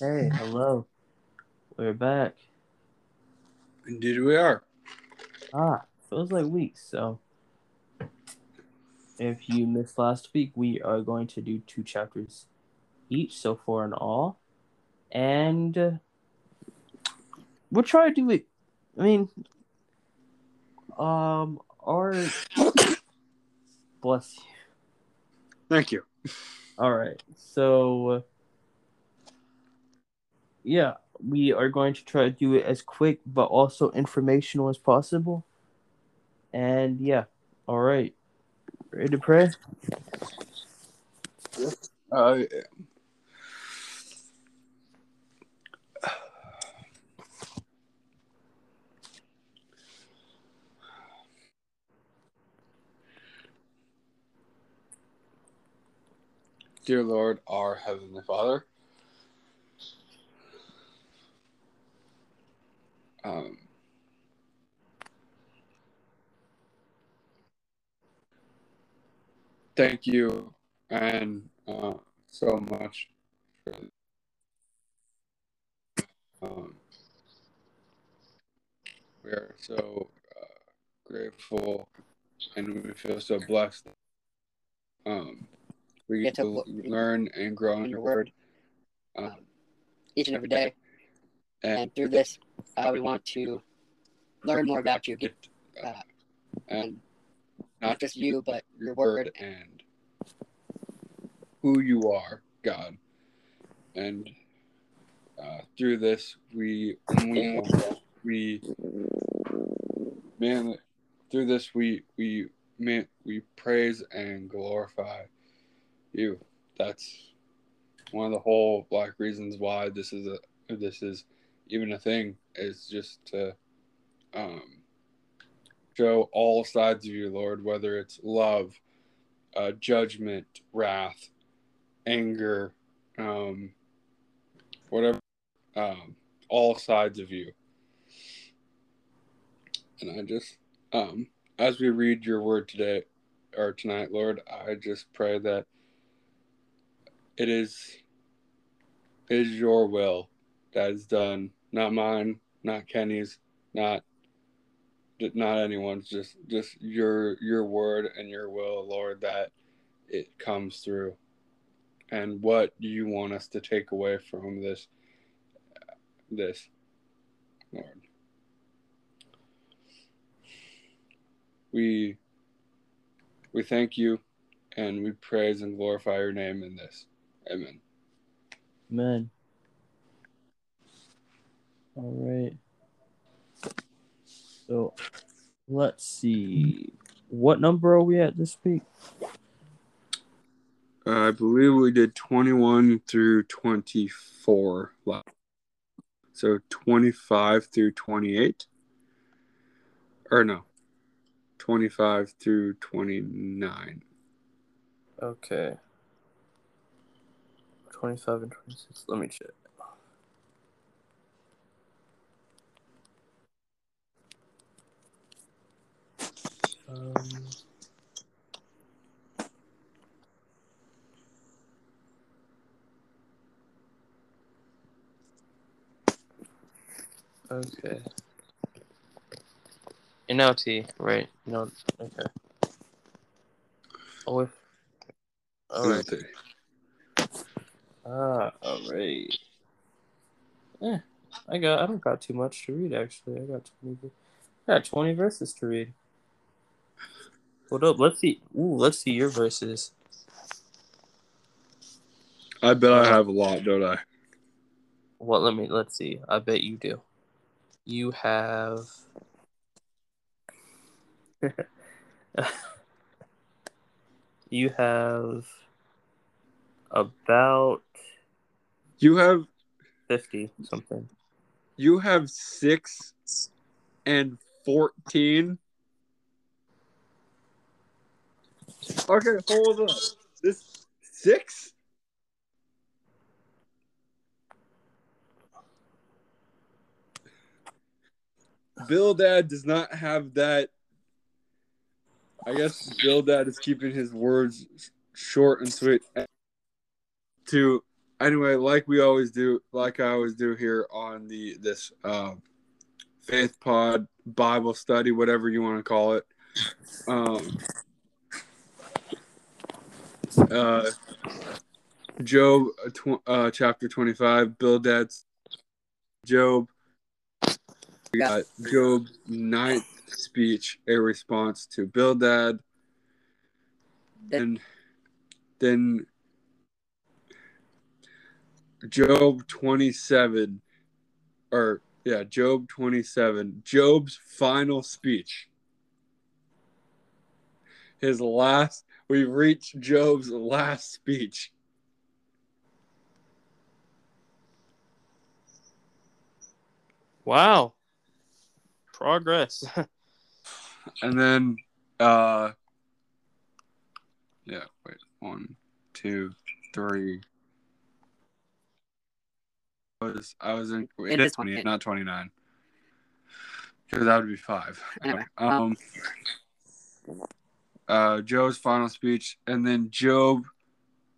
Hey, hello. We're back. Indeed, we are. Ah, feels like weeks. So, if you missed last week, we are going to do two chapters each, so four in all, and we'll try to do it. I mean, um, our bless you. Thank you. All right, so yeah, we are going to try to do it as quick but also informational as possible. And yeah, all right, ready to pray? Uh, dear Lord, our Heavenly Father, um, thank you and uh, so much for um, we are so uh, grateful and we feel so blessed. Um, we get Get to to learn and grow in your word. um, each and every day. And through this, uh, we want to learn more about you, get, uh, not just you, but your word. and who you are, God. And uh, through this, we we we man through this we we man we praise and glorify you. That's one of the whole black reasons why this is a this is even a thing is just to um, show all sides of you, Lord, whether it's love, uh, judgment, wrath, anger, um, whatever, um, all sides of you. And I just, um, as we read your word today or tonight, Lord, I just pray that it is your will that is done, not mine, not Kenny's, not not anyone's, just just your your word and your will, Lord, that it comes through. And what do you want us to take away from this this, Lord? We we thank you and we praise and glorify your name in this. Amen. Man. All right. So let's see. What number are we at this week? Uh, I believe we did 21 through 24 last. So 25 through 28. Or no. 25 through 29. Okay. 25 and 26. Let me check. Um, okay. NLT, right? No, okay. Oh, if, all right. Ah, alright. Yeah, I got. I don't got too much to read actually. I got twenty. I got twenty verses to read. Hold up. Let's see. Ooh, let's see your verses. I bet Uh, I have a lot, don't I? Well, Let me. Let's see. I bet you do. You have. you have about You have fifty something. you have 6 and 14. Okay, hold up. This 6? Bildad does not have that. I guess Bildad is keeping his words short and sweet. To anyway, like we always do, like I always do here on the this uh, faith pod Bible study, whatever you want to call it. Um, uh, Job tw- uh, chapter twenty five, Bildad's Job. We got Job's ninth speech, a response to Bildad. And then Job 27, or yeah, Job 27, Job's final speech. His last, we've reached Job's last speech. Wow. Progress. And then, uh, yeah, wait, one, two, three. I was I was in wait, It it is is twenty 28. not twenty nine. Because that would be five. Anyway, Um uh Joe's final speech and then Job,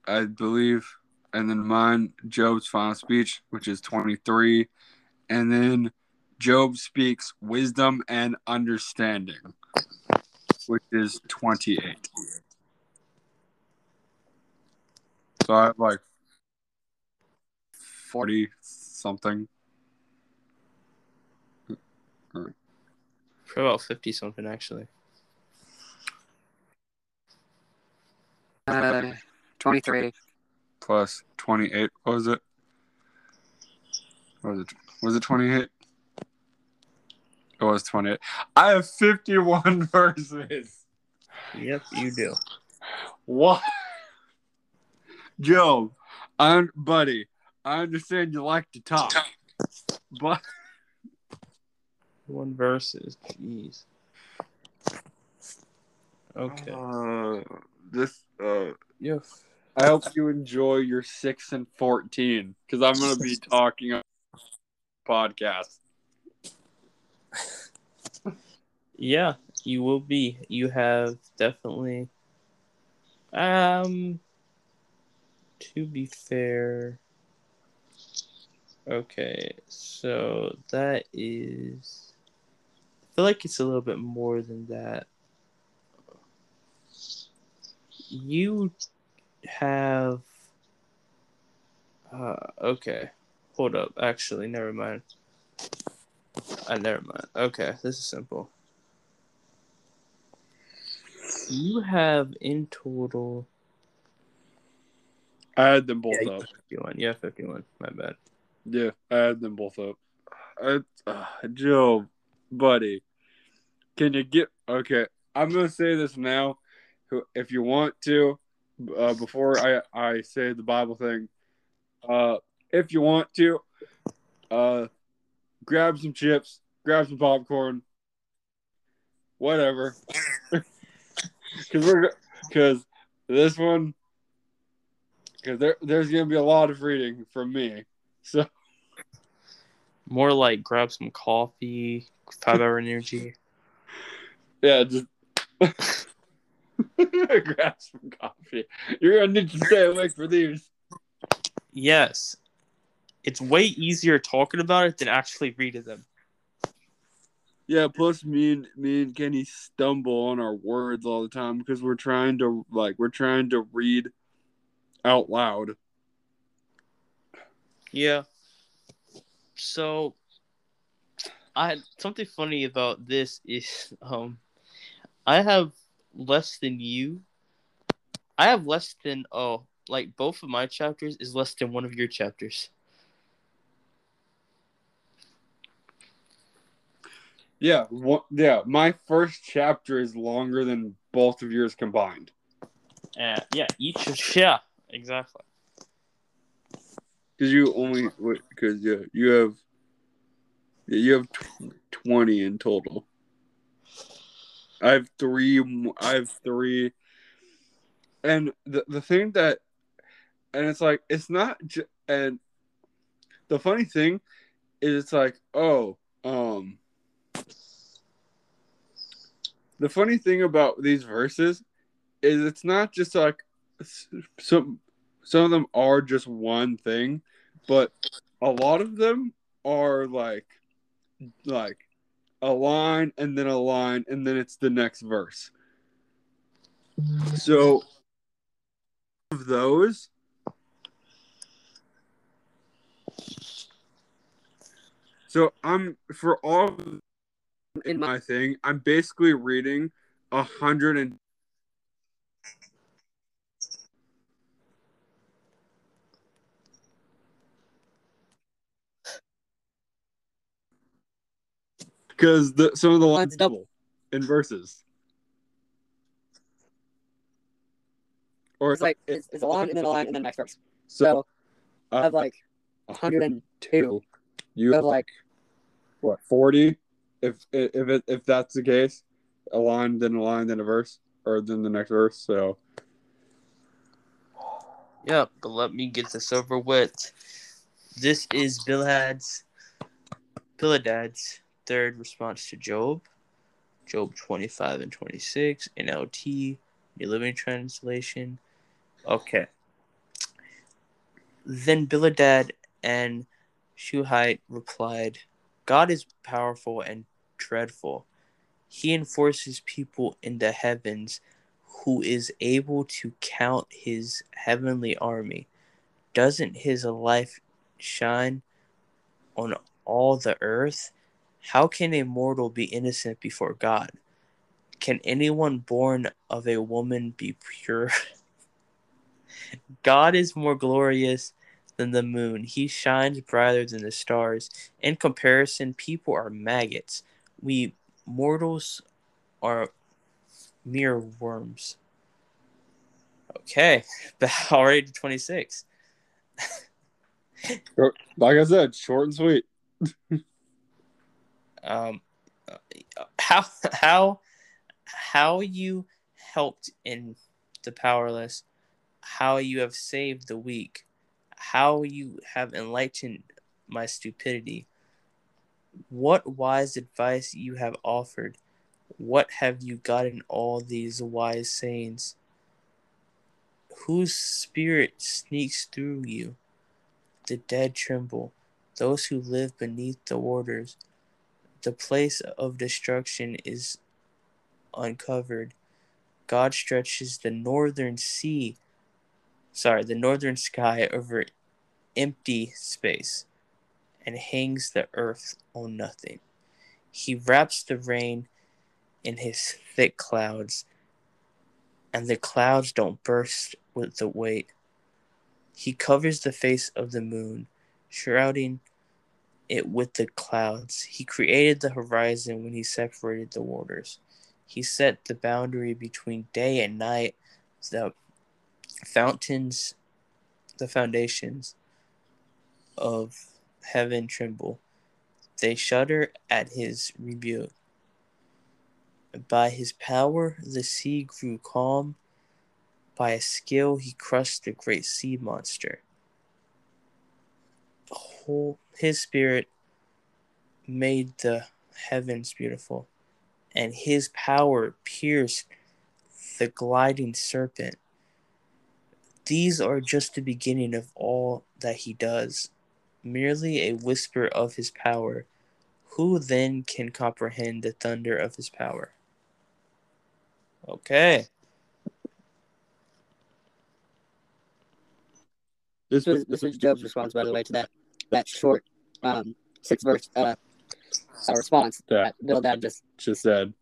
I believe, and then mine, Job's final speech, which is twenty three, and then Job speaks wisdom and understanding, which is twenty eight. So I have like forty something. For about 50 something, actually. Uh, 23. plus 28 what was it what was it was it 28 it was 28 i have 51 verses Yep, you do. what joe i'm buddy i understand you like to talk but One verses. Jeez. Okay. uh, this uh Yep. i hope you enjoy your 6 and 14 because i'm gonna be talking on podcast Yeah, you will be. You have definitely. Um. To be fair. Okay, so that is. I feel like it's a little bit more than that. You have. Uh, okay. Hold up. Actually, never mind. Uh, never mind. Okay, this is simple. You have in total. i had them both yeah, up 51. Yeah, 51. My bad. Yeah, I had them both up. I, uh, Joe, buddy, can you get okay? I'm gonna say this now. Who- If you want to, uh, before I I say the Bible thing, uh, if you want to, uh, grab some chips, grab some popcorn, whatever, because we're because this one. Because there, there's going to be a lot of reading from me. So, More like grab some coffee, five hour energy. Yeah, just grab some coffee. You're gonna need to stay awake for these. Yes. It's way easier talking about it than actually reading them. Yeah, plus me and me and Kenny stumble on our words all the time because we're trying to like we're trying to read out loud. Yeah. So I something funny about this is um I have less than you. I have less than oh like both of my chapters is less than one of your chapters. Yeah, one, yeah. My first chapter is longer than both of yours combined. Uh, yeah, each is yeah, exactly. Because you only because yeah you have yeah, you have tw- twenty in total. I have three. I have three. And the the thing that, and it's like it's not. J- and the funny thing is, it's like oh um. The funny thing about these verses is it's not just like some some of them are just one thing, but a lot of them are like like a line and then a line and then it's the next verse. So of those So I'm for all in my thing, I'm basically reading a hundred and because the some of the lines double in verses. Or It's like it's, it's a line and then a line and then next verse. so So I uh, have like 102 you have like what forty? If if it, if that's the case, a line then a line then a verse or then the next verse. So Yep, but let me get this over with. This is Bilhad's Biladad's third response to Job. Job 25 and 26, NLT, New Living Translation. Okay. Then Biladad and Shuhite replied, God is powerful and dreadful. He enforces people in the heavens who is able to count his heavenly army. Doesn't his life shine on all the earth? How can a mortal be innocent before God? Can anyone born of a woman be pure? God is more glorious than the moon. He shines brighter than the stars. In comparison, people are maggots. We mortals are mere worms. Okay, already to 26. like I said, short and sweet. Um, how how how you helped in the powerless, how you have saved the weak, how you have enlightened my stupidity. What wise advice you have offered. What have you gotten all these wise sayings? Whose spirit sneaks through you? The dead tremble, those who live beneath the waters. The place of destruction is uncovered. God stretches the northern sea, sorry, the northern sky over empty space and hangs the earth on nothing. He wraps the rain in his thick clouds, and the clouds don't burst with the weight. He covers the face of the moon, shrouding it with the clouds. He created the horizon when he separated the waters. He set the boundary between day and night. The fountains, the foundations of heaven tremble. They shudder at his rebuke. By his power, the sea grew calm. By his skill, he crushed the great sea monster. Whole, his spirit made the heavens beautiful, and his power pierced the gliding serpent. These are just the beginning of all that he does, merely a whisper of his power. Who then can comprehend the thunder of his power? Okay. This This was this was Job's response, by the way, to that that short um six verse uh, uh response Yeah. that Bildad just just said.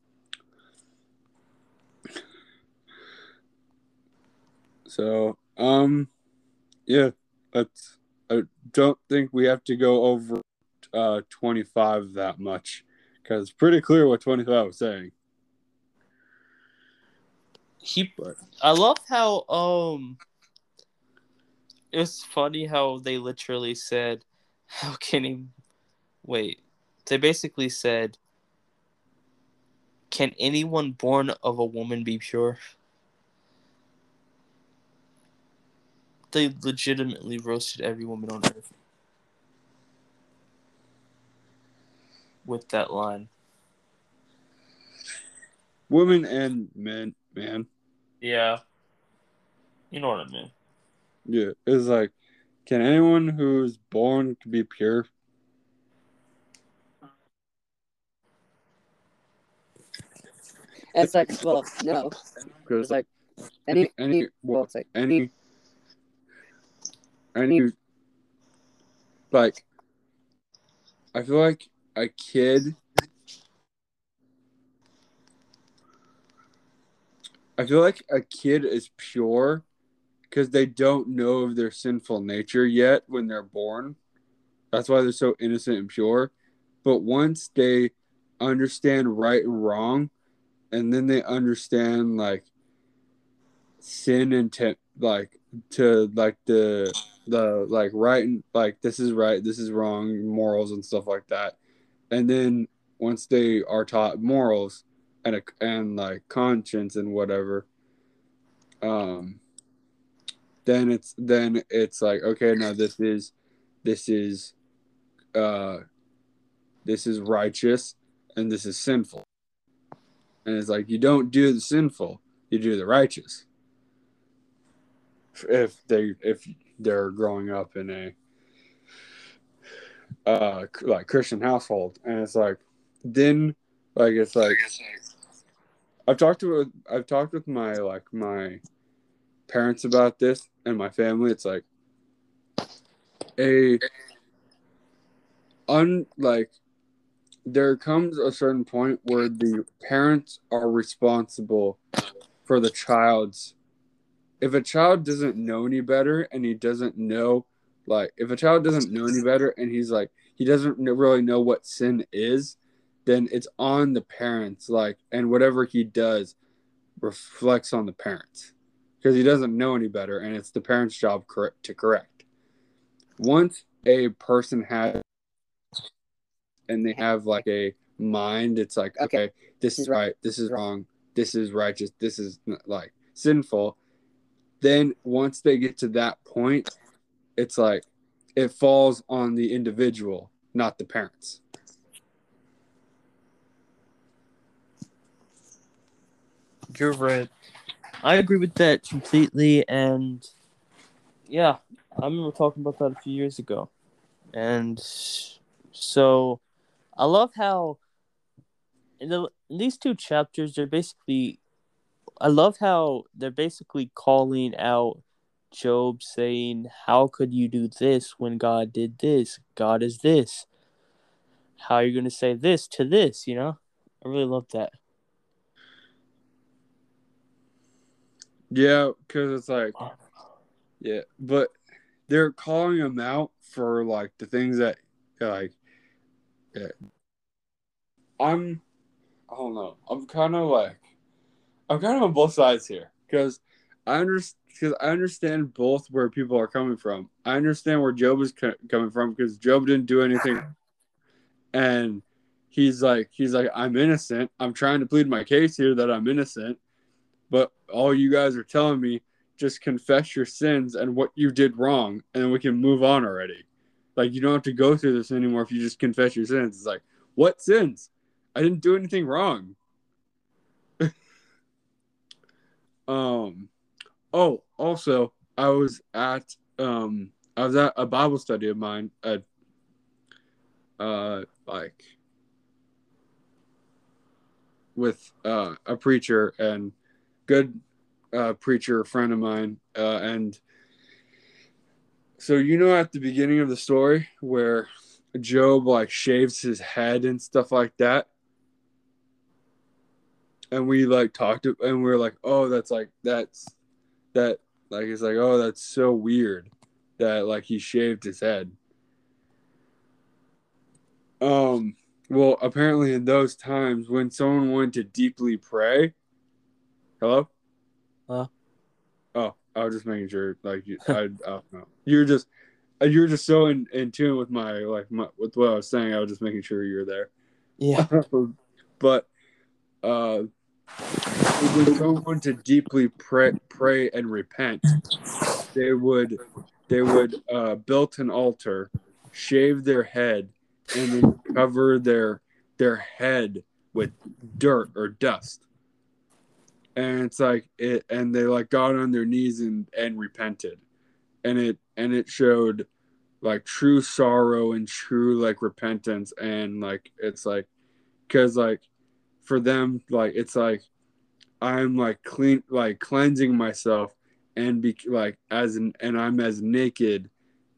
So, um, yeah, that's. I don't think we have to go over uh 25 that much because it's pretty clear what 25 was saying. He I love how um it's funny how they literally said how can he wait. They basically said can anyone born of a woman be pure? They legitimately roasted every woman on earth with that line. Women and men, man. Yeah. You know what I mean. Yeah, it's like, can anyone who's born be pure? It's like, well, no. It's Because like any, any well, it's like any any like I feel like a kid I feel like a kid is pure because they don't know of their sinful nature yet when they're born. That's why they're so innocent and pure. But once they understand right and wrong, and then they understand like sin and like to like the the like right and like this is right, this is wrong, morals and stuff like that. And then once they are taught morals and a, and like conscience and whatever, um, then it's then it's like okay, now this is this is uh this is righteous and this is sinful. And it's like you don't do the sinful, you do the righteous. If they if they're growing up in a uh like Christian household and it's like then like it's like I've talked to I've talked with my like my parents about this and my family it's like a un like there comes a certain point where the parents are responsible for the child's if a child doesn't know any better and he doesn't know like if a child doesn't know any better and he's like he doesn't really know what sin is then it's on the parents like and whatever he does reflects on the parents because he doesn't know any better and it's the parents job cor- to correct once a person has and they have like a mind it's like Okay. okay, this is right this is wrong this is righteous this is like sinful then once they get to that point it's like it falls on the individual not the parents You're right. I agree with that completely, and yeah, I remember talking about that a few years ago, and so I love how in, the, in these two chapters they're basically. I love how they're basically calling out Job, saying, "How could you do this when God did this? God is this. How are you going to say this to this?" You know, I really love that. Yeah because it's like yeah but they're calling him out for like the things that like yeah. i'm i don't know. I'm kind of like i'm kind of on both sides here because i understand because i understand both where people are coming from. I understand where job is co- coming from because job didn't do anything. And he's like he's like i'm innocent. I'm trying to plead my case here that i'm innocent but all you guys are telling me just confess your sins and what you did wrong and we can move on already. Like you don't have to go through this anymore if you just confess your sins. It's like what sins? I didn't do anything wrong. Um oh also i was at um i was at a bible study of mine at uh like with uh a preacher and good uh preacher friend of mine uh and so you know at the beginning of the story where job like shaves his head and stuff like that and we like talked to, and we are like oh that's like that's that like it's like oh that's so weird that like he shaved his head. Um well apparently in those times when someone wanted to deeply pray hello Huh? oh i was just making sure like you i, I don't know you're just you're just so in, in tune with my like my, with what i was saying i was just making sure you're there Yeah. but uh when someone to deeply pray pray and repent they would they would uh build an altar shave their head and then cover their their head with dirt or dust and it's like it and they like got on their knees and and repented. And it and it showed like true sorrow and true like repentance. And like it's like because like for them like it's like i'm like clean like cleansing myself and be like as an and i'm as naked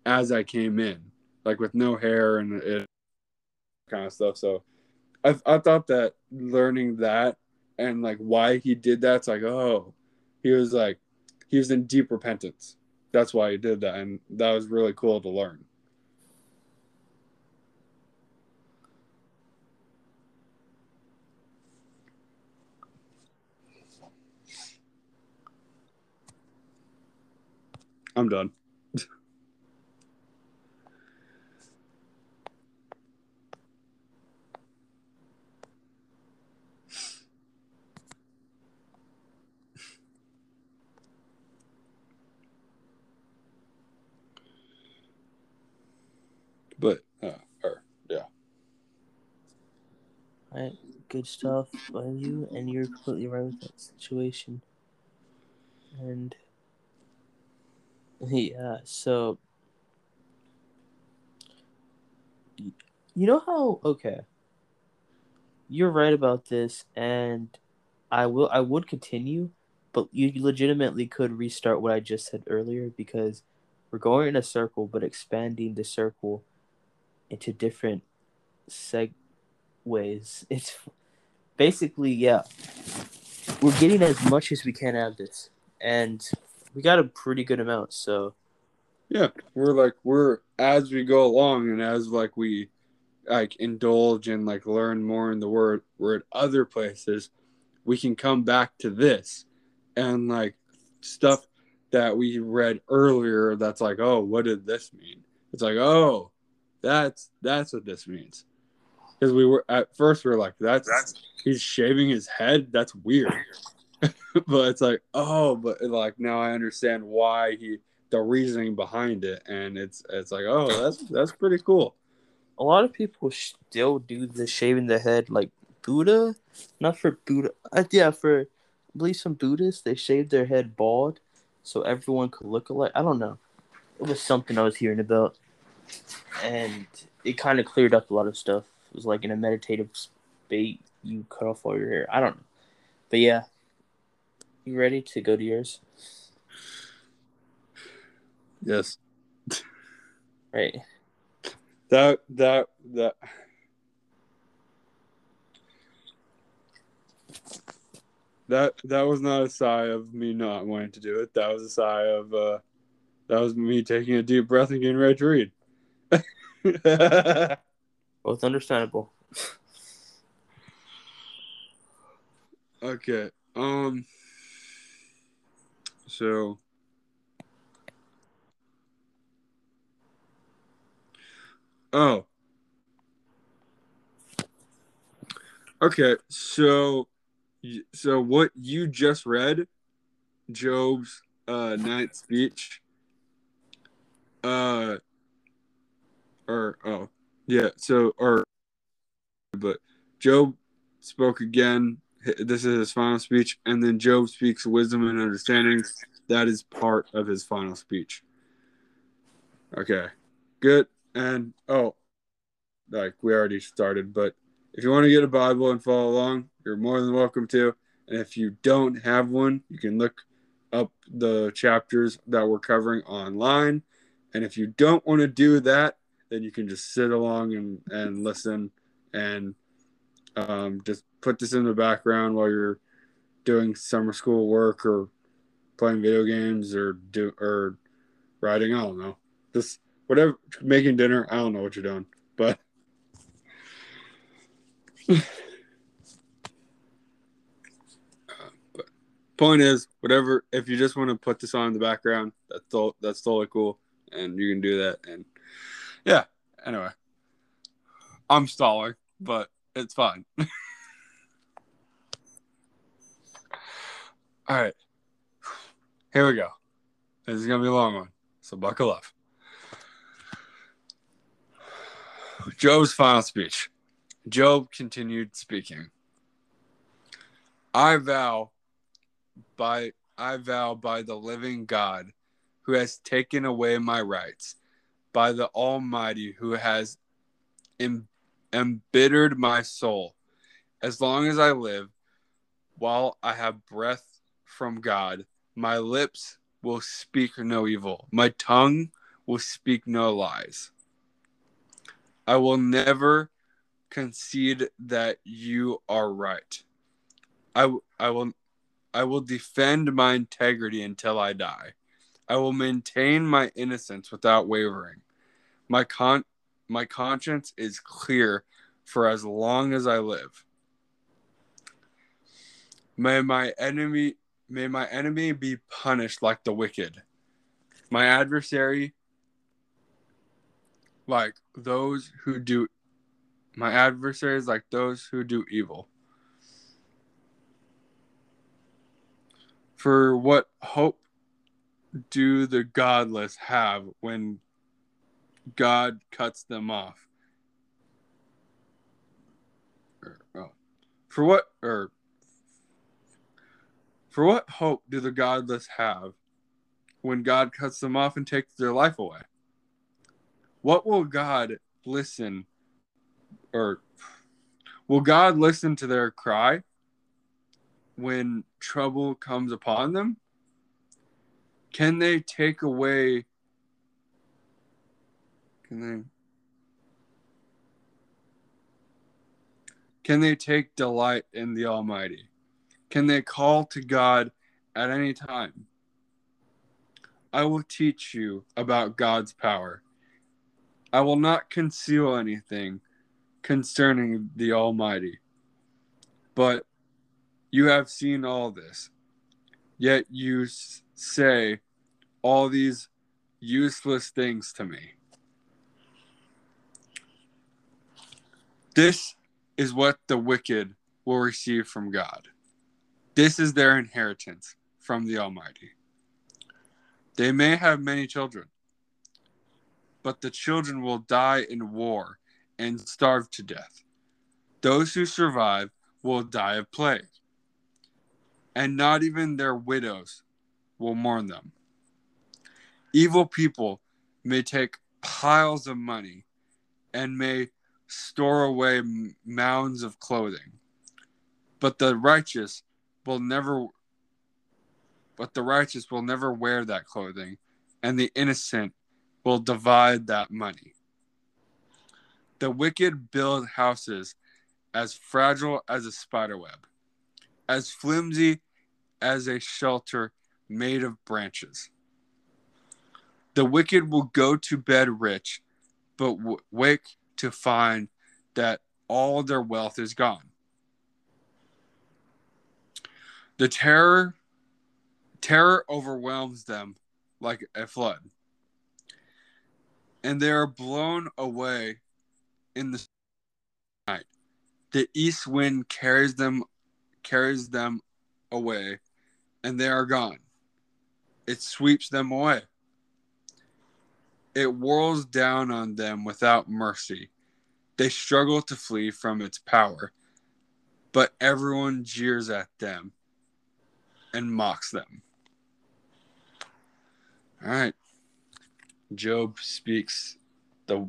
as i came in like with no hair and it kind of stuff. So i, I thought that learning that and like why he did that it's like oh he was like he was in deep repentance. That's why he did that and that was really cool to learn. I'm done but uh or yeah Right, good stuff by you, and you're completely right with that situation. And yeah, so you know how okay, you're right about this, and I will I would continue, but you legitimately could restart what I just said earlier because we're going in a circle, but expanding the circle into different segues. It's basically yeah, we're getting as much as we can out of this, and we got a pretty good amount. So. Yeah we're like we're as we go along and as like we like indulge and like learn more in the word we're at other places we can come back to this. And like stuff that we read earlier that's like oh what did this mean? It's like oh that's that's what this means because we were at first we were like that's, That's- he's shaving his head that's weird but it's like oh but like now i understand why he the reasoning behind it and it's it's like oh that's that's pretty cool a lot of people still do the shaving the head like Buddha, not for Buddha. Uh, yeah, for I believe some Buddhists they shave their head bald so everyone could look alike. I don't know. It was something I was hearing about, and it kind of cleared up a lot of stuff. It was like in a meditative state, you cut off all your hair. I don't know, but yeah. You ready to go to yours? yes Right. that that that that that was not a sigh of me not wanting to do it that was a sigh of uh that was me taking a deep breath and getting ready to read Both understandable. Okay. Um. So. Oh. Okay. So. So what you just read, Job's uh ninth speech. Uh. Or oh yeah. So or. But Job spoke again this is his final speech and then job speaks wisdom and understanding that is part of his final speech okay good and oh like we already started but if you want to get a bible and follow along you're more than welcome to and if you don't have one you can look up the chapters that we're covering online and if you don't want to do that then you can just sit along and, and listen and um, just put this in the background while you're doing summer school work or playing video games or do or writing. I don't know. Just whatever, making dinner. I don't know what you're doing, but. But point is, whatever. If you just want to put this on in the background, that's all. That's totally cool, and you can do that. And yeah. Anyway, I'm stalling, but it's fine. All right. Here we go. This is going to be a long one, so buckle up. Job's final speech. Job continued speaking. I vow by I vow by the living God who has taken away my rights, by the Almighty who has em- embittered my soul. As long as I live, while I have breath from God, my lips will speak no evil, my tongue will speak no lies. I will never concede that you are right. I, I will I will defend my integrity until I die. I will maintain my innocence without wavering. My con my conscience is clear for as long as I live. May my enemy may my enemy be punished like the wicked. My adversary like those who do my adversaries like those who do evil. For what hope do the godless have when God cuts them off? Or, oh. For what or for what hope do the godless have when God cuts them off and takes their life away? What will God listen or will God listen to their cry when trouble comes upon them? Can they take away can they Can they take delight in the Almighty? Can they call to God at any time? I will teach you about God's power. I will not conceal anything concerning the Almighty. But you have seen all this. Yet you say all these useless things to me. This is what the wicked will receive from God. This is their inheritance from the Almighty. They may have many children, but the children will die in war and starve to death. Those who survive will die of plague, and not even their widows will mourn them. Evil people may take piles of money and may store away mounds of clothing, but the righteous will never but the righteous will never wear that clothing, and the innocent will divide that money. The wicked build houses as fragile as a spiderweb, as flimsy as a shelter made of branches. The wicked will go to bed rich, but w- wake to find that all their wealth is gone. The terror terror overwhelms them like a flood. And they are blown away in the night. The east wind carries them carries them away and they are gone. It sweeps them away. It whirls down on them without mercy. They struggle to flee from its power, but everyone jeers at them and mocks them. All right. Job speaks the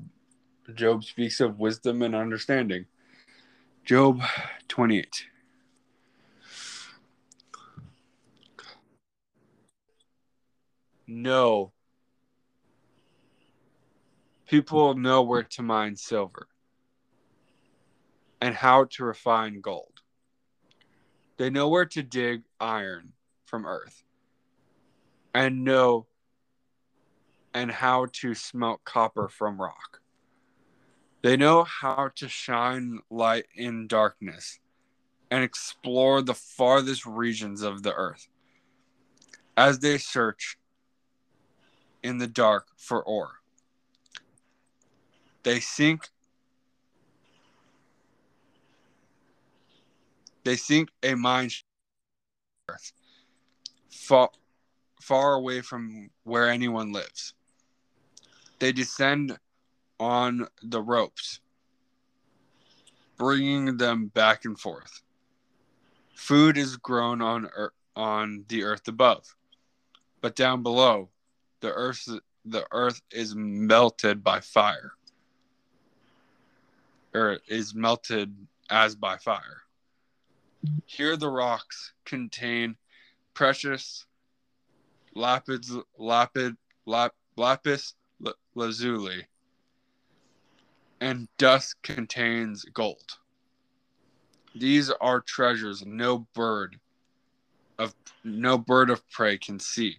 Job speaks of wisdom and understanding. Job 28. No. People know where to mine silver and how to refine gold. They know where to dig iron from earth and know and how to smelt copper from rock. They know how to shine light in darkness and explore the farthest regions of the earth. As they search in the dark for ore, they sink they sink a mine far, far away from where anyone lives. They descend on the ropes, bringing them back and forth. Food is grown on earth, on the earth above, but down below the earth the earth is melted by fire or is melted as by fire. Here the rocks contain precious lapids lapid lap, lapis lazuli and dust contains gold. These are treasures no bird of no bird of prey can see,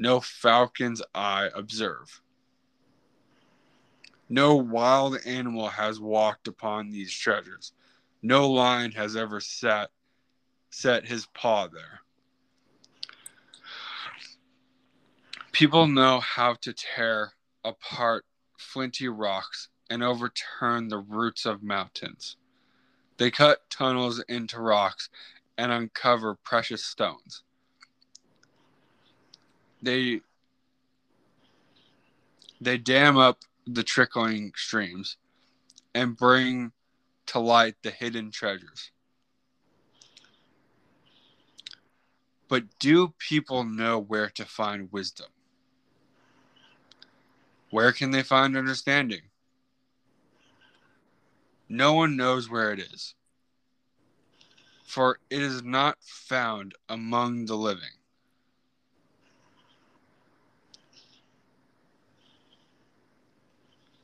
no falcon's eye observe. No wild animal has walked upon these treasures. No lion has ever sat set his paw there. People know how to tear apart flinty rocks and overturn the roots of mountains. They cut tunnels into rocks and uncover precious stones. They they dam up the trickling streams and bring to light the hidden treasures. But do people know where to find wisdom? Where can they find understanding? No one knows where it is, for it is not found among the living.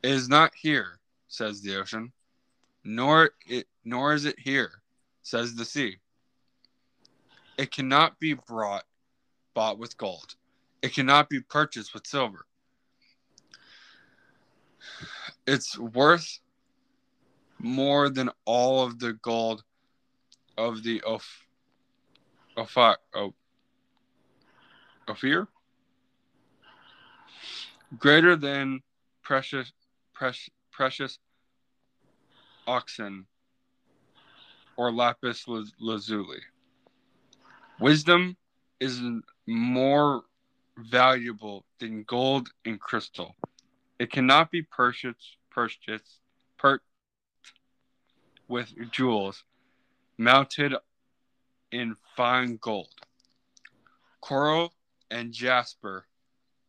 It is not here, says the ocean, nor it nor is it here, says the sea. It cannot be brought bought with gold. It cannot be purchased with silver. It's worth more than all of the gold of the of of of Ophir, greater than precious precious precious onyx or lapis lazuli. Wisdom is more valuable than gold and crystal. It cannot be purchased purchased with jewels mounted in fine gold. Coral and jasper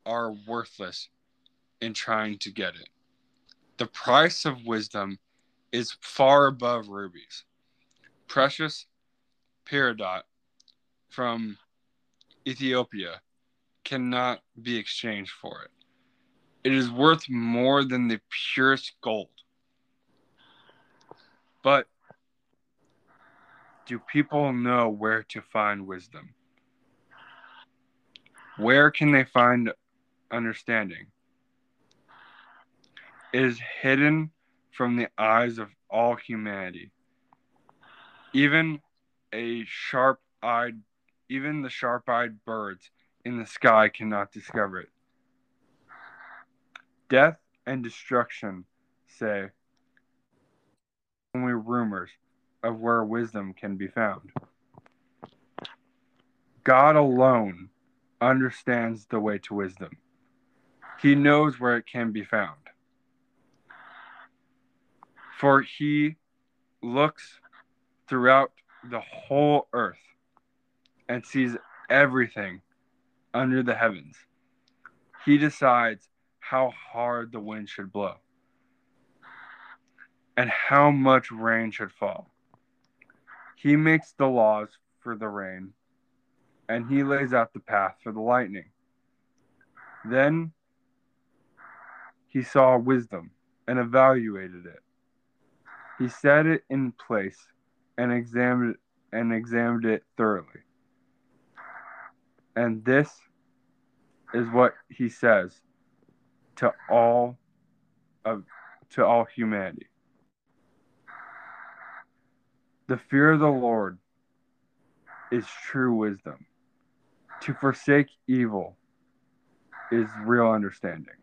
are worthless in trying to get it. The price of wisdom is far above rubies. Precious peridot from Ethiopia cannot be exchanged for it. It is worth more than the purest gold. But do people know where to find wisdom? Where can they find understanding? Is hidden from the eyes of all humanity. Even a sharp-eyed even the sharp-eyed birds in the sky cannot discover it. Death and destruction say only rumors of where wisdom can be found. God alone understands the way to wisdom. He knows where it can be found. For he looks throughout the whole earth and sees everything under the heavens. He decides how hard the wind should blow and how much rain should fall. He makes the laws for the rain and he lays out the path for the lightning. Then he saw wisdom and evaluated it. He set it in place and examined and examined it thoroughly. And this is what he says to all of to all humanity. The fear of the Lord is true wisdom. To forsake evil is real understanding.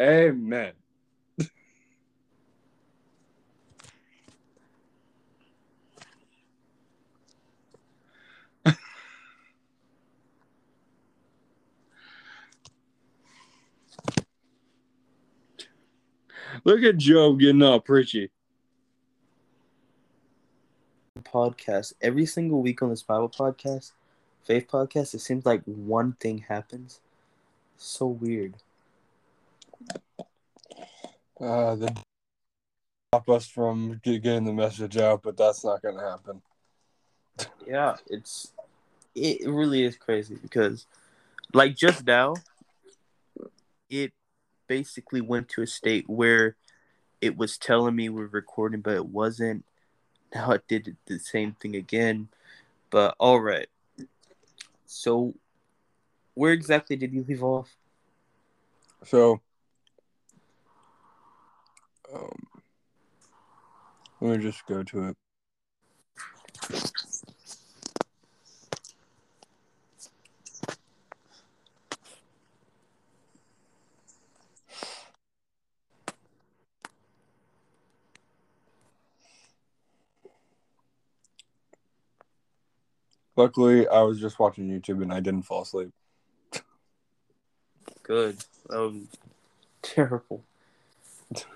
Amen. Look at Job getting all preachy. Podcast, every single week on this Bible podcast, faith podcast, it seems like one thing happens. So weird. Uh, the stop us from getting the message out, but that's not going to happen. Yeah, it's it really is crazy because like just now it basically went to a state where it was telling me we're recording but it wasn't. Now it did the same thing again. But all right. So where exactly did you leave off? So, um, let me just go to it. Luckily, I was just watching YouTube and I didn't fall asleep. Good. Was terrible.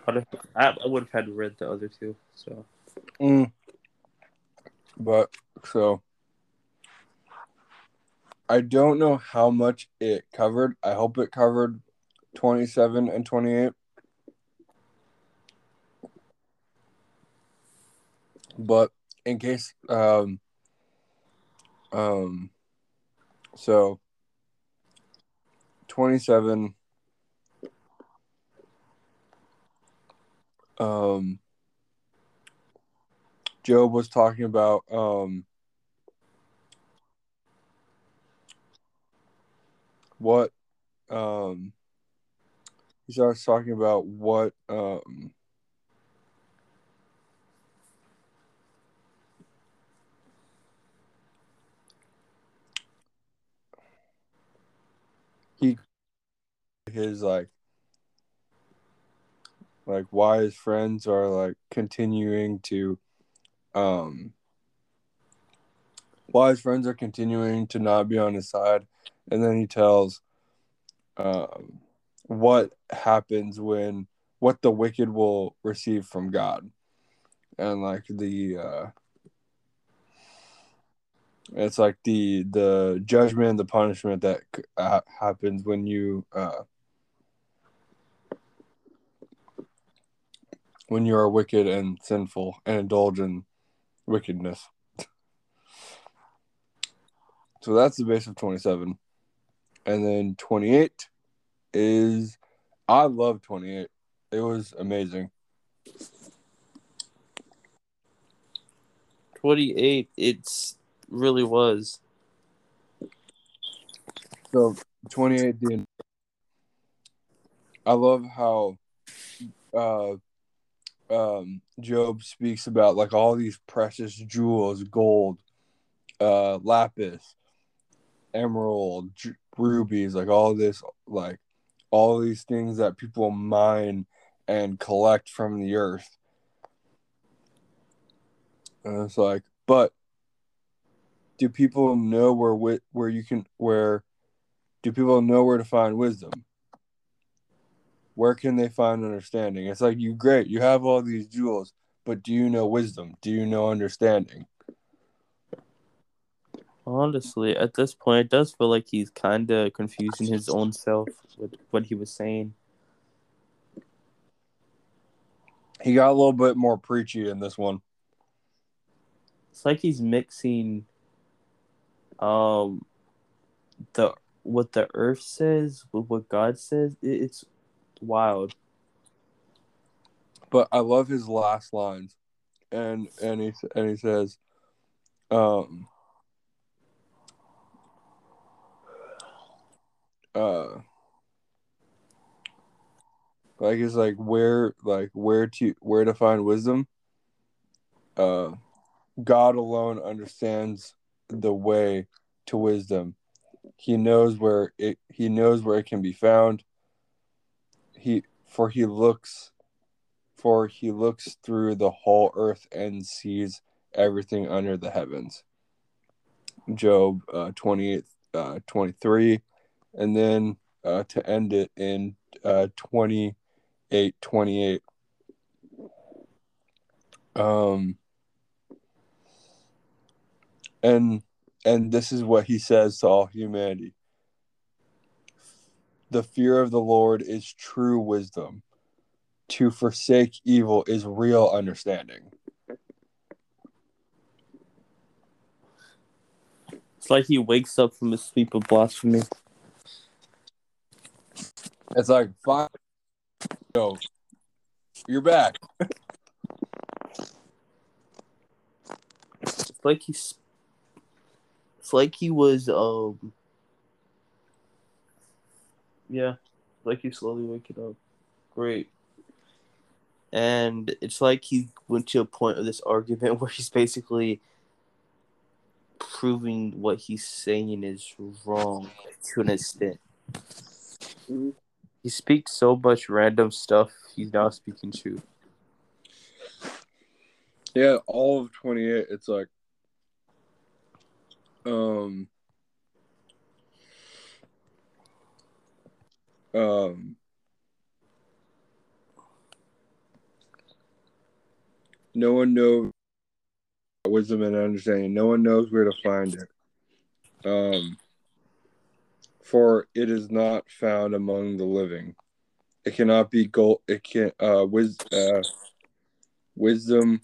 I'd have- I, would have had read the other two. So Mm. But so I don't know how much it covered. I hope it covered 27 and 28. But in case um um so 27 um Job was talking about um what um he starts talking about what um he his like like why his friends are like continuing to um why his friends are continuing to not be on his side. And then he tells um what happens when what the wicked will receive from god. And like the uh it's like the the judgment the punishment that uh, happens when you uh when you are wicked and sinful and indulge in wickedness. So that's the base of 27. And then 28 is I love 28. It was amazing. twenty eight. It's really was. So 28 the I love how uh um Job speaks about like all these precious jewels, gold, uh lapis, emerald, j- rubies, like all this like all these things that people mine and collect from the earth. And it's like, but do people know where where you can where do people know where to find wisdom? Where can they find understanding? It's like you great, you have all these jewels, but do you know wisdom? Do you know understanding? Honestly, at this point, it does feel like he's kind of confusing his own self with what he was saying. He got a little bit more preachy in this one. It's like he's mixing, um, the what the earth says with what God says. It's wild. But I love his last lines. And and he and he says um uh like it's like where like where to where to find wisdom uh god alone understands the way to wisdom he knows where it he knows where it can be found he for he looks for he looks through the whole earth and sees everything under the heavens. Job uh 28 uh 23 and then uh to end it in uh 28 28 um and and this is what he says to all humanity. The fear of the Lord is true wisdom. To forsake evil is real understanding. It's like he wakes up from his sleep of blasphemy. It's like fine. Yo, you're back. It's like he's. It's like he was um. Yeah, like he's slowly waking up. Great. And it's like he went to a point of this argument where he's basically proving what he's saying is wrong to an extent. Mhm. He speaks so much random stuff. He's now speaking truth. Yeah, all of 28, it's like, um, um, no one knows wisdom and understanding. No one knows where to find it. Um, for it is not found among the living. It cannot be gold. It can uh, wis- uh wisdom.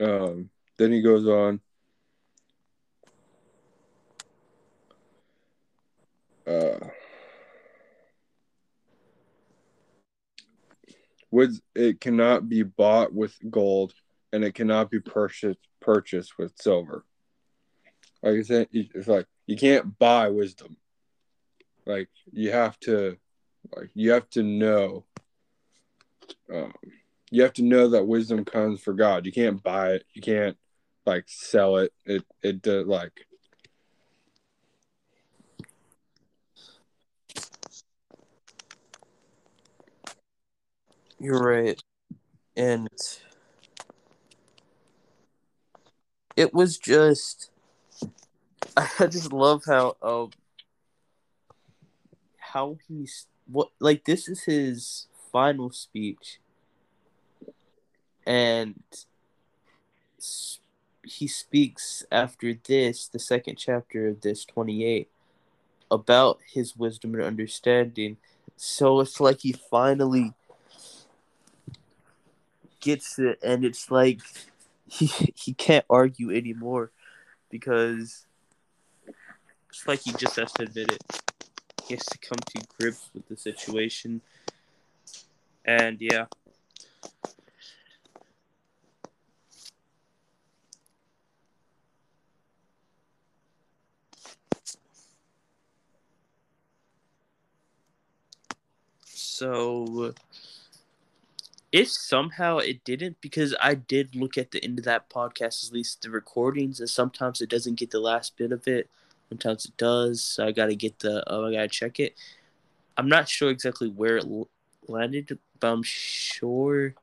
Um, then he goes on. Uh, with it cannot be bought with gold, and it cannot be purchased purchased with silver. Like I said, it's like you can't buy wisdom. Like you have to, like you have to know. Um, you have to know that wisdom comes for God. You can't buy it. You can't like sell it. It it does like You're right. And it was just I just love how um how he's what like this is his final speech and he speaks after this the second chapter of this 28 about his wisdom and understanding so it's like he finally gets it and it's like he he can't argue anymore because it's like he just has to admit it. He has to come to grips with the situation. And yeah. So if somehow it didn't, because I did look at the end of that podcast, at least the recordings, and sometimes it doesn't get the last bit of it. Sometimes it does. So I gotta get the. Oh, I gotta check it. I'm not sure exactly where it landed, but I'm sure.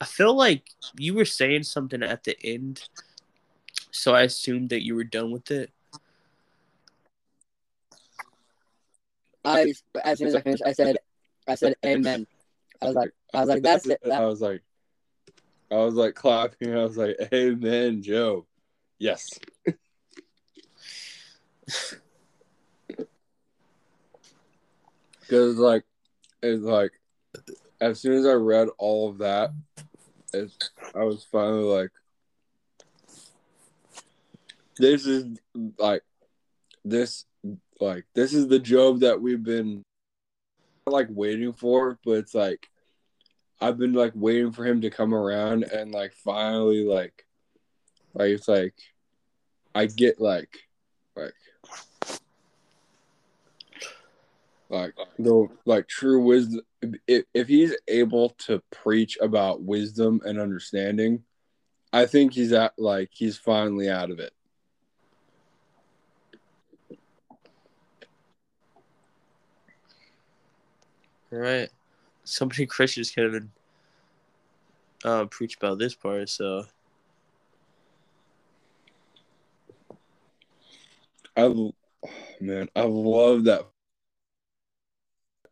I feel like you were saying something at the end, so I assumed that you were done with it. I as soon as I finished, I said, I said, Amen. I was like, I was like, that's it. I was like, I was like clapping. I was like, "Amen, Joe." Yes. Because like, it's like, as soon as I read all of that, it's, I was finally like, this is like, this like this is the Job that we've been like waiting for, but it's like I've been like waiting for him to come around and like finally like like it's like I get like like like the like true wisdom if, if he's able to preach about wisdom and understanding I think he's at like he's finally out of it Right. So many Christians can't even uh, preach about this part, so. I oh, man I love that.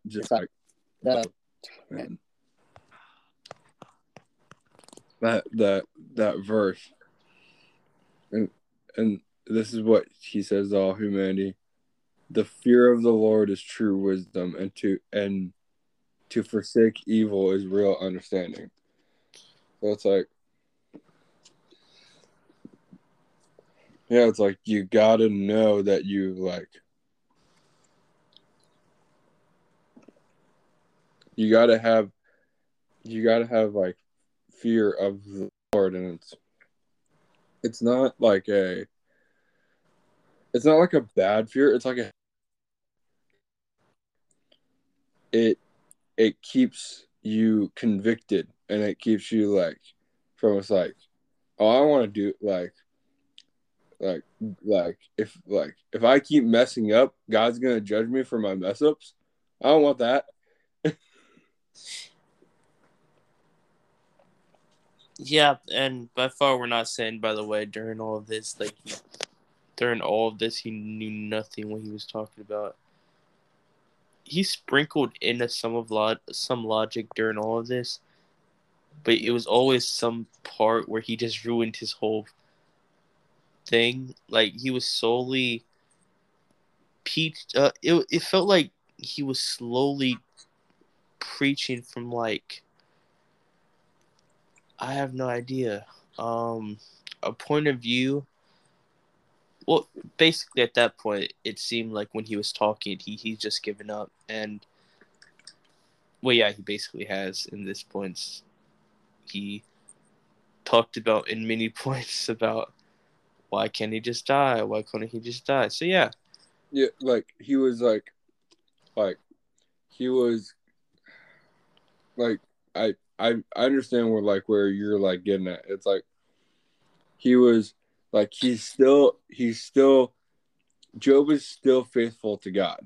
Just like the, man. That that that verse. And and this is what he says to all humanity. The fear of the lord is true wisdom and to and to forsake evil is real understanding. So it's like yeah it's like you gotta know that you like you gotta have you gotta have like fear of the lord and it's it's not like a it's not like a bad fear it's like a it it keeps you convicted and it keeps you like from it's like oh i want to do like like like if like if i keep messing up god's gonna judge me for my mess ups i don't want that Yeah, and by far we're not saying. By the way, during all of this, like during all of this, he knew nothing what he was talking about. He sprinkled into some of log- some logic during all of this, but it was always some part where he just ruined his whole thing. Like he was solely peached. Uh, it it felt like he was slowly preaching from like I have no idea. Um, a point of view. Well, basically, at that point, it seemed like when he was talking, he he's just given up, and well, yeah, he basically has in this points. He talked about in many points about why can't he just die? Why couldn't he just die? So yeah, yeah like he was like like he was like i i i understand where like where you're like getting at it's like he was like he's still he's still job is still faithful to god.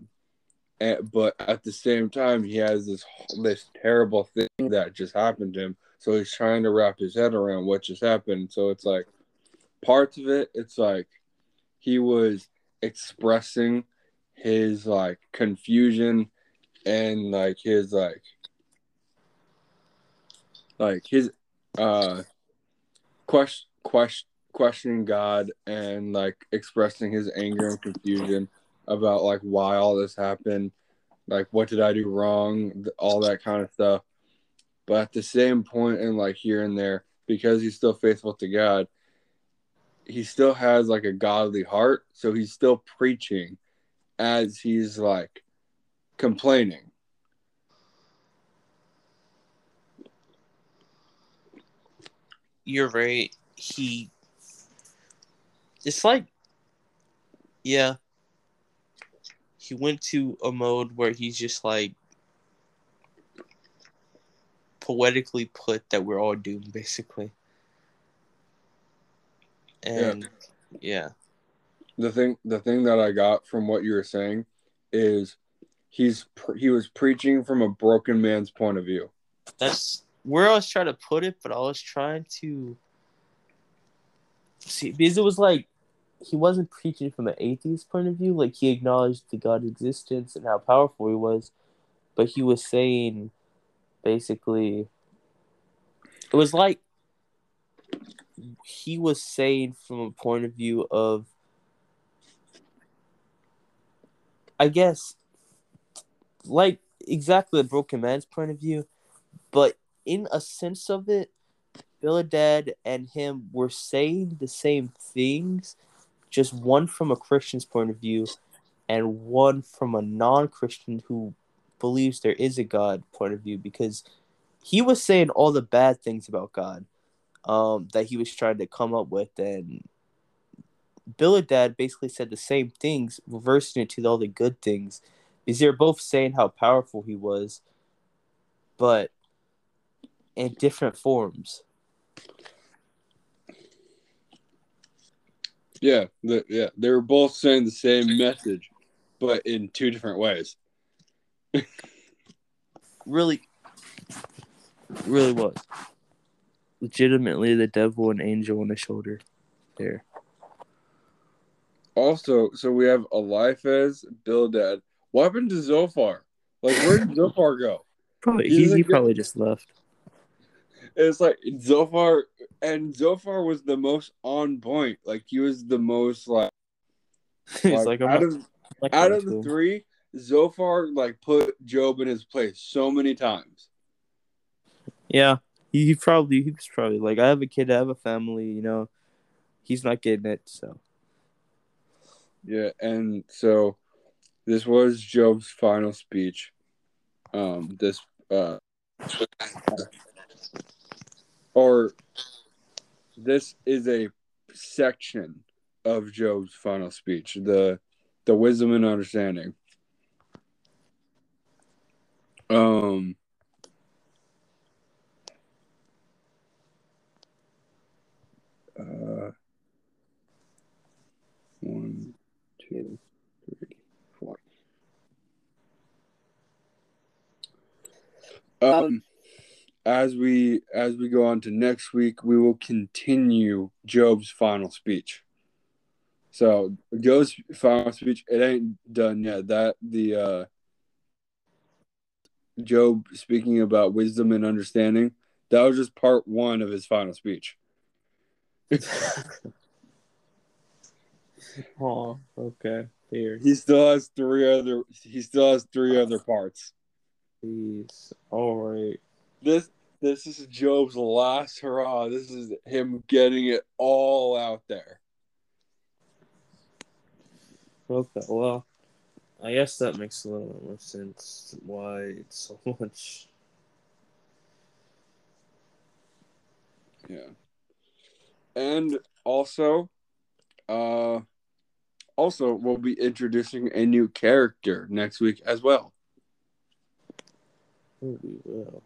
And, but at the same time he has this this terrible thing that just happened to him. So he's trying to wrap his head around what just happened. So it's like parts of it it's like he was expressing his like confusion and like his like like his uh question question questioning God and like expressing his anger and confusion about like why all this happened, like what did I do wrong, all that kind of stuff. But at the same point, and like here and there, because he's still faithful to God, he still has like a godly heart. So he's still preaching as he's like complaining. you're right. He, it's like, yeah, he went to a mode where he's just like poetically put that we're all doomed, basically. And yeah. The thing, the thing that I got from what you were saying is he's he was preaching from a broken man's point of view. That's where I was trying to put it, but I was trying to see because it was like he wasn't preaching from an atheist point of view. Like he acknowledged the God existence and how powerful he was, but he was saying basically it was like he was saying from a point of view of I guess like exactly a broken man's point of view, but in a sense of it, Bildad and him were saying the same things, just one from a Christian's point of view and one from a non Christian who believes there is a God point of view because he was saying all the bad things about God um, that he was trying to come up with. And Bildad basically said the same things, reversing it to all the good things because they're both saying how powerful he was. But in different forms. Yeah, the, yeah, they were both saying the same message, but in two different ways. really, really was legitimately the devil and angel on the shoulder there. Also, so we have Eliphaz, Bildad. What happened to Zophar? Like, where did Zophar go? Probably he, he, he probably just left. It's like Zophar and Zophar was the most on point. Like he was the most like, He's like, like, out of like out of the three, Zophar like put Job in his place so many times. Yeah, he, he probably he's probably like, I have a kid, I have a family, you know. He's not getting it, so Yeah, and so this was Job's final speech. Um, this uh, or this is a section of Job's final speech. The the wisdom and understanding. Um. Uh, one, two, three, four. Um, as we as we go on to next week, we will continue Job's final speech. So Job's final speech, it ain't done yet. That the uh Job speaking about wisdom and understanding, that was just part one of his final speech. Oh, okay. Fair. He still has three other he still has three other parts. Please. All right. This this is Job's last hurrah. This is him getting it all out there. Okay. Well, I guess that makes a little more sense why it's so much. Yeah. And also, uh also we'll be introducing a new character next week as well. We will.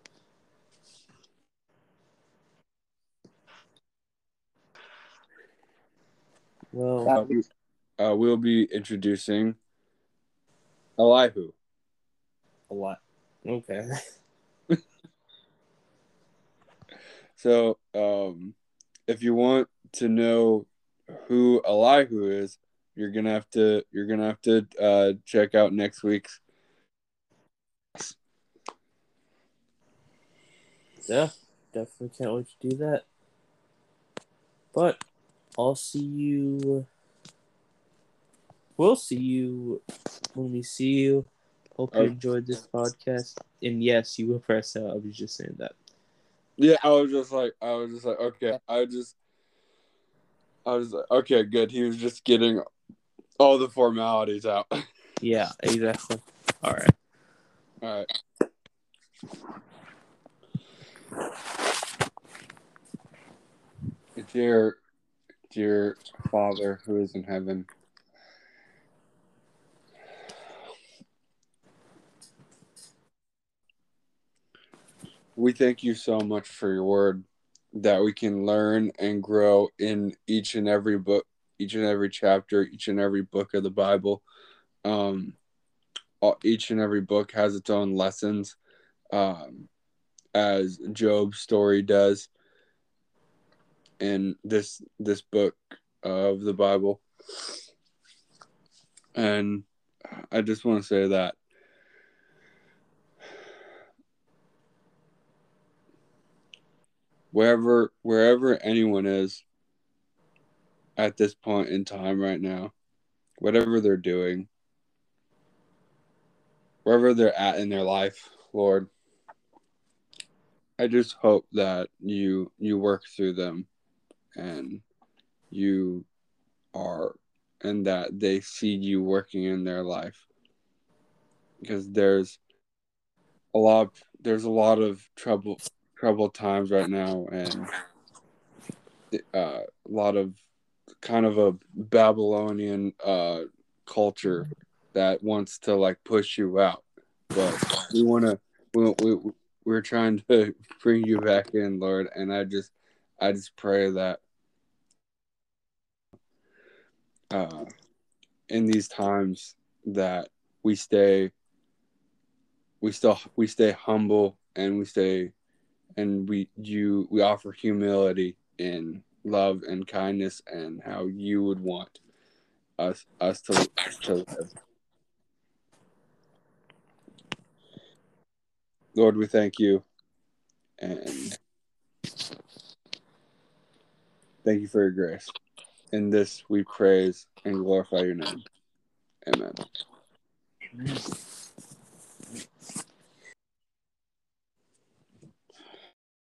Well, Uh, we- uh, we'll be introducing Elihu. a lot. Okay. So, um, if you want to know who Elihu is, you're gonna have to you're gonna have to uh, check out next week's. Yeah, definitely can't wait to do that. But I'll see you. We'll see you when we see you. Hope you Oh. enjoyed this podcast. And yes, you will press out. I was just saying that. Yeah, I was just like I was just like okay, I just I was like okay, good. He was just getting all the formalities out. Yeah, exactly. All right. right. Dear, dear Father who is in heaven, we thank you so much for your word that we can learn and grow in each and every book, each and every chapter, each and every book of the Bible. Um, all- each and every book has its own lessons, um, as Job's story does in this this book of the Bible. And I just want to say that wherever wherever anyone is at this point in time right now, whatever they're doing, wherever they're at in their life, Lord, I just hope that you you work through them and you are and that they see you working in their life. Because there's a lot there's a lot of trouble troubled times right now and uh, a lot of kind of a babylonian uh culture that wants to like push you out. But we want to we, we we're trying to bring you back in lord and i just i just pray that uh in these times that we stay we still we stay humble and we stay and we you we offer humility in love and kindness and how you would want us us to, to live lord we thank you and Thank you for your grace. In this we praise and glorify your name. Amen. Amen.